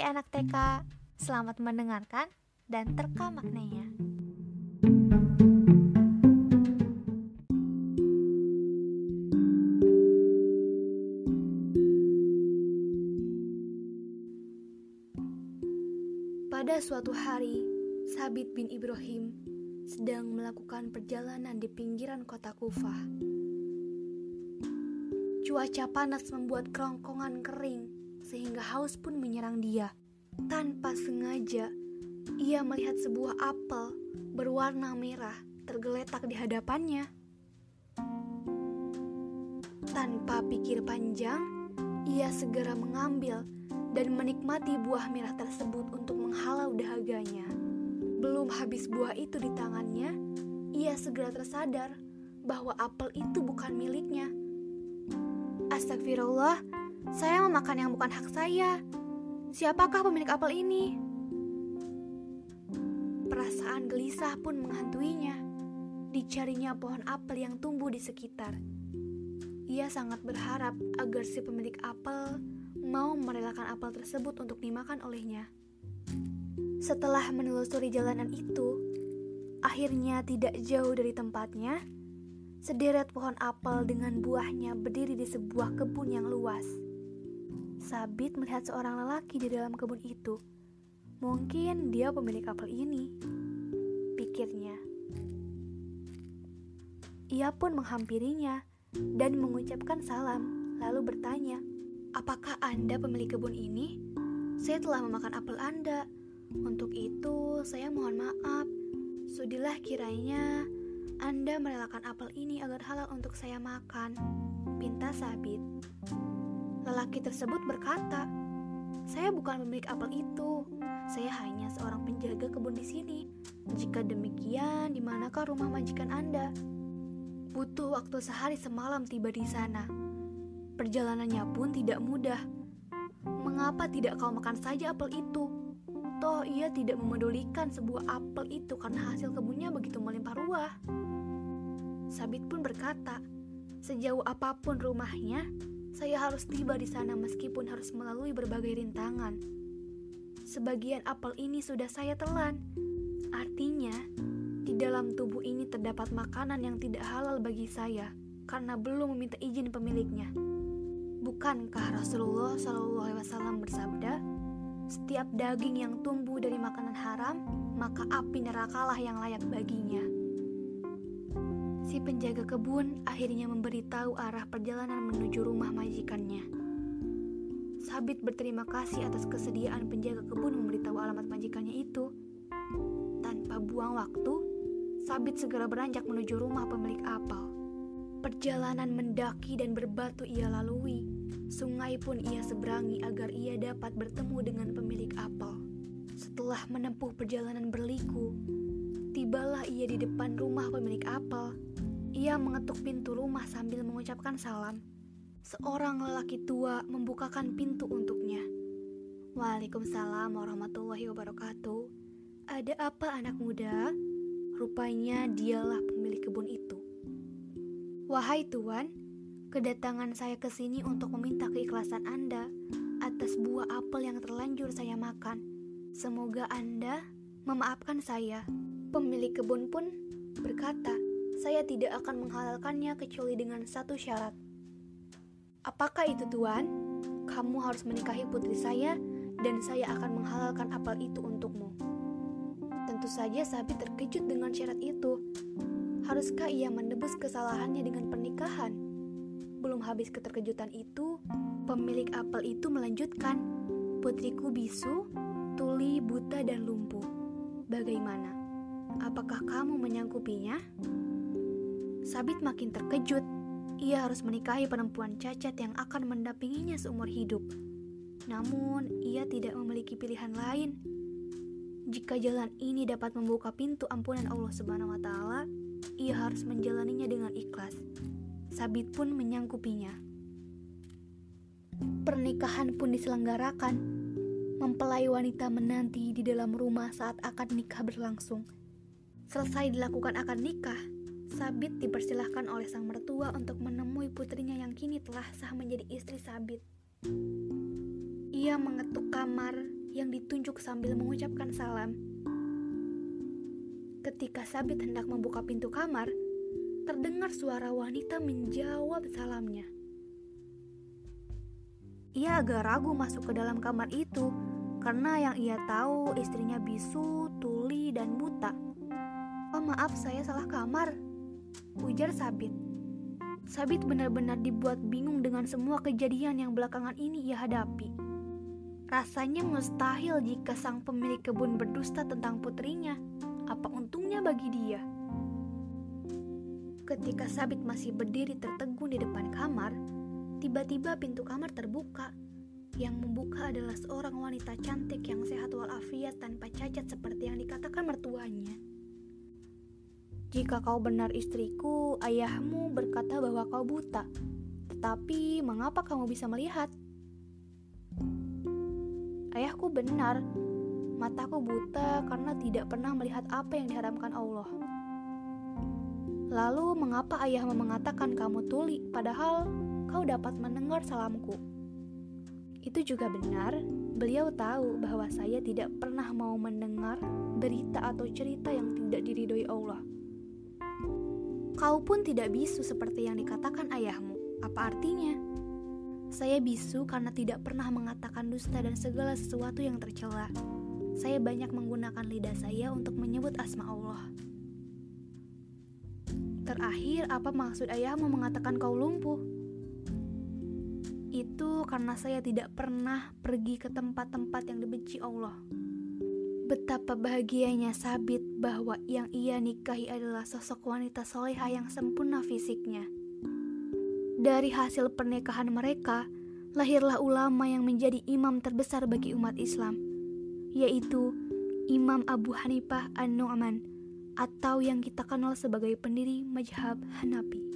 Hai anak TK, selamat mendengarkan dan terka maknanya. Pada suatu hari, Sabit bin Ibrahim sedang melakukan perjalanan di pinggiran kota Kufah. Cuaca panas membuat kerongkongan kering, sehingga haus pun menyerang dia. Tanpa sengaja, ia melihat sebuah apel berwarna merah tergeletak di hadapannya. Tanpa pikir panjang, ia segera mengambil dan menikmati buah merah tersebut untuk menghalau dahaganya. Belum habis buah itu di tangannya, ia segera tersadar bahwa apel itu bukan miliknya. Astagfirullah, saya memakan yang bukan hak saya. Siapakah pemilik apel ini? Perasaan gelisah pun menghantuinya. Dicarinya pohon apel yang tumbuh di sekitar. Ia sangat berharap agar si pemilik apel mau merelakan apel tersebut untuk dimakan olehnya. Setelah menelusuri jalanan itu, akhirnya tidak jauh dari tempatnya, sederet pohon apel dengan buahnya berdiri di sebuah kebun yang luas. Sabit melihat seorang lelaki di dalam kebun itu. Mungkin dia pemilik apel ini, pikirnya. Ia pun menghampirinya dan mengucapkan salam, lalu bertanya, Apakah Anda pemilik kebun ini? Saya telah memakan apel Anda. Untuk itu, saya mohon maaf. Sudilah kiranya Anda merelakan apel ini agar halal untuk saya makan. Pinta Sabit. Lelaki tersebut berkata, saya bukan pemilik apel itu. Saya hanya seorang penjaga kebun di sini. Jika demikian, di manakah rumah majikan Anda? Butuh waktu sehari semalam tiba di sana. Perjalanannya pun tidak mudah. Mengapa tidak kau makan saja apel itu? Toh ia tidak memedulikan sebuah apel itu karena hasil kebunnya begitu melimpah ruah. Sabit pun berkata, sejauh apa pun rumahnya, saya harus tiba di sana meskipun harus melalui berbagai rintangan. Sebagian apel ini sudah saya telan. Artinya, di dalam tubuh ini terdapat makanan yang tidak halal bagi saya karena belum meminta izin pemiliknya. Bukankah Rasulullah Shallallahu Alaihi Wasallam bersabda, setiap daging yang tumbuh dari makanan haram, maka api nerakalah yang layak baginya. Si penjaga kebun akhirnya memberitahu arah perjalanan menuju rumah majikannya. Sabit berterima kasih atas kesediaan penjaga kebun memberitahu alamat majikannya itu. Tanpa buang waktu, Sabit segera beranjak menuju rumah pemilik apel. Perjalanan mendaki dan berbatu ia lalui. Sungai pun ia seberangi agar ia dapat bertemu dengan pemilik apel. Setelah menempuh perjalanan berliku, tibalah ia di depan rumah pemilik apel. Ia mengetuk pintu rumah sambil mengucapkan salam. Seorang lelaki tua membukakan pintu untuknya. Waalaikumsalam warahmatullahi wabarakatuh. Ada apa anak muda? Rupanya dialah pemilik kebun itu. Wahai Tuan, kedatangan saya ke sini untuk meminta keikhlasan Anda atas buah apel yang terlanjur saya makan. Semoga Anda memaafkan saya. Pemilik kebun pun berkata, saya tidak akan menghalalkannya kecuali dengan satu syarat. Apakah itu Tuan? Kamu harus menikahi putri saya dan saya akan menghalalkan apel itu untukmu. Tentu saja Sabi terkejut dengan syarat itu. Haruskah ia menebus kesalahannya dengan pernikahan? Belum habis keterkejutan itu, pemilik apel itu melanjutkan, "Putriku bisu, tuli, buta, dan lumpuh. Bagaimana? Apakah kamu menyangkupinya?" Sabit makin terkejut. Ia harus menikahi perempuan cacat yang akan mendampinginya seumur hidup. Namun, ia tidak memiliki pilihan lain. Jika jalan ini dapat membuka pintu ampunan Allah Subhanahu wa taala, ia harus menjalaninya dengan ikhlas. Sabit pun menyangkupinya. Pernikahan pun diselenggarakan. Mempelai wanita menanti di dalam rumah saat akad nikah berlangsung. Selesai dilakukan akad nikah, Sabit dipersilahkan oleh sang mertua untuk menemui putrinya yang kini telah sah menjadi istri Sabit. Ia mengetuk kamar yang ditunjuk sambil mengucapkan salam. Ketika Sabit hendak membuka pintu kamar, terdengar suara wanita menjawab salamnya. Ia agak ragu masuk ke dalam kamar itu karena yang ia tahu istrinya bisu, tuli, dan buta. Oh maaf, saya salah kamar, ujar Sabit. Sabit benar-benar dibuat bingung dengan semua kejadian yang belakangan ini ia hadapi. Rasanya mustahil jika sang pemilik kebun berdusta tentang putrinya. Apa untungnya bagi dia? Ketika Sabit masih berdiri tertegun di depan kamar, tiba-tiba pintu kamar terbuka. Yang membuka adalah seorang wanita cantik yang sehat walafiat tanpa cacat seperti yang dikatakan mertuanya. Jika kau benar istriku, ayahmu berkata bahwa kau buta. Tetapi mengapa kamu bisa melihat? Ayahku benar, mataku buta karena tidak pernah melihat apa yang diharamkan Allah. Lalu mengapa ayahmu mengatakan kamu tuli padahal kau dapat mendengar salamku? Itu juga benar, beliau tahu bahwa saya tidak pernah mau mendengar berita atau cerita yang tidak diridhoi Allah. Kau pun tidak bisu seperti yang dikatakan ayahmu. Apa artinya? Saya bisu karena tidak pernah mengatakan dusta dan segala sesuatu yang tercela. Saya banyak menggunakan lidah saya untuk menyebut asma Allah. Terakhir, apa maksud ayahmu mengatakan kau lumpuh? Itu karena saya tidak pernah pergi ke tempat-tempat yang dibenci Allah. Betapa bahagianya Sabit bahwa yang ia nikahi adalah sosok wanita soleha yang sempurna fisiknya. Dari hasil pernikahan mereka, lahirlah ulama yang menjadi imam terbesar bagi umat Islam, yaitu Imam Abu Hanifah An-Nu'man atau yang kita kenal sebagai pendiri Majhab Hanafi.